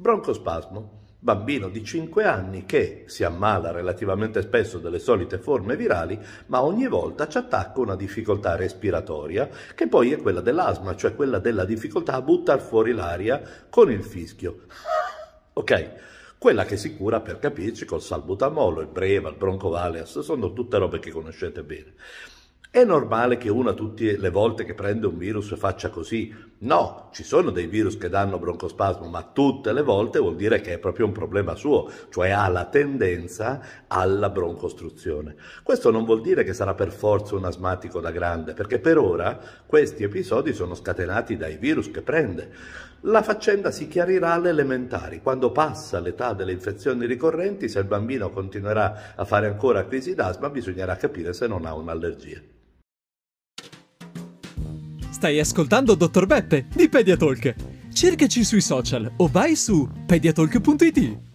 Broncospasmo. Bambino di 5 anni che si ammala relativamente spesso delle solite forme virali, ma ogni volta ci attacca una difficoltà respiratoria, che poi è quella dell'asma, cioè quella della difficoltà a buttare fuori l'aria con il fischio. Ok? Quella che si cura, per capirci, col salbutamolo, il Breva, il Broncovaleas, sono tutte robe che conoscete bene. È normale che una tutte le volte che prende un virus faccia così? No, ci sono dei virus che danno broncospasmo, ma tutte le volte vuol dire che è proprio un problema suo, cioè ha la tendenza alla broncostruzione. Questo non vuol dire che sarà per forza un asmatico da grande, perché per ora questi episodi sono scatenati dai virus che prende. La faccenda si chiarirà alle elementari, quando passa l'età delle infezioni ricorrenti, se il bambino continuerà a fare ancora crisi d'asma, bisognerà capire se non ha un'allergia. Stai ascoltando Dottor Beppe di Pediatalk. Cercaci sui social o vai su pediatalk.it.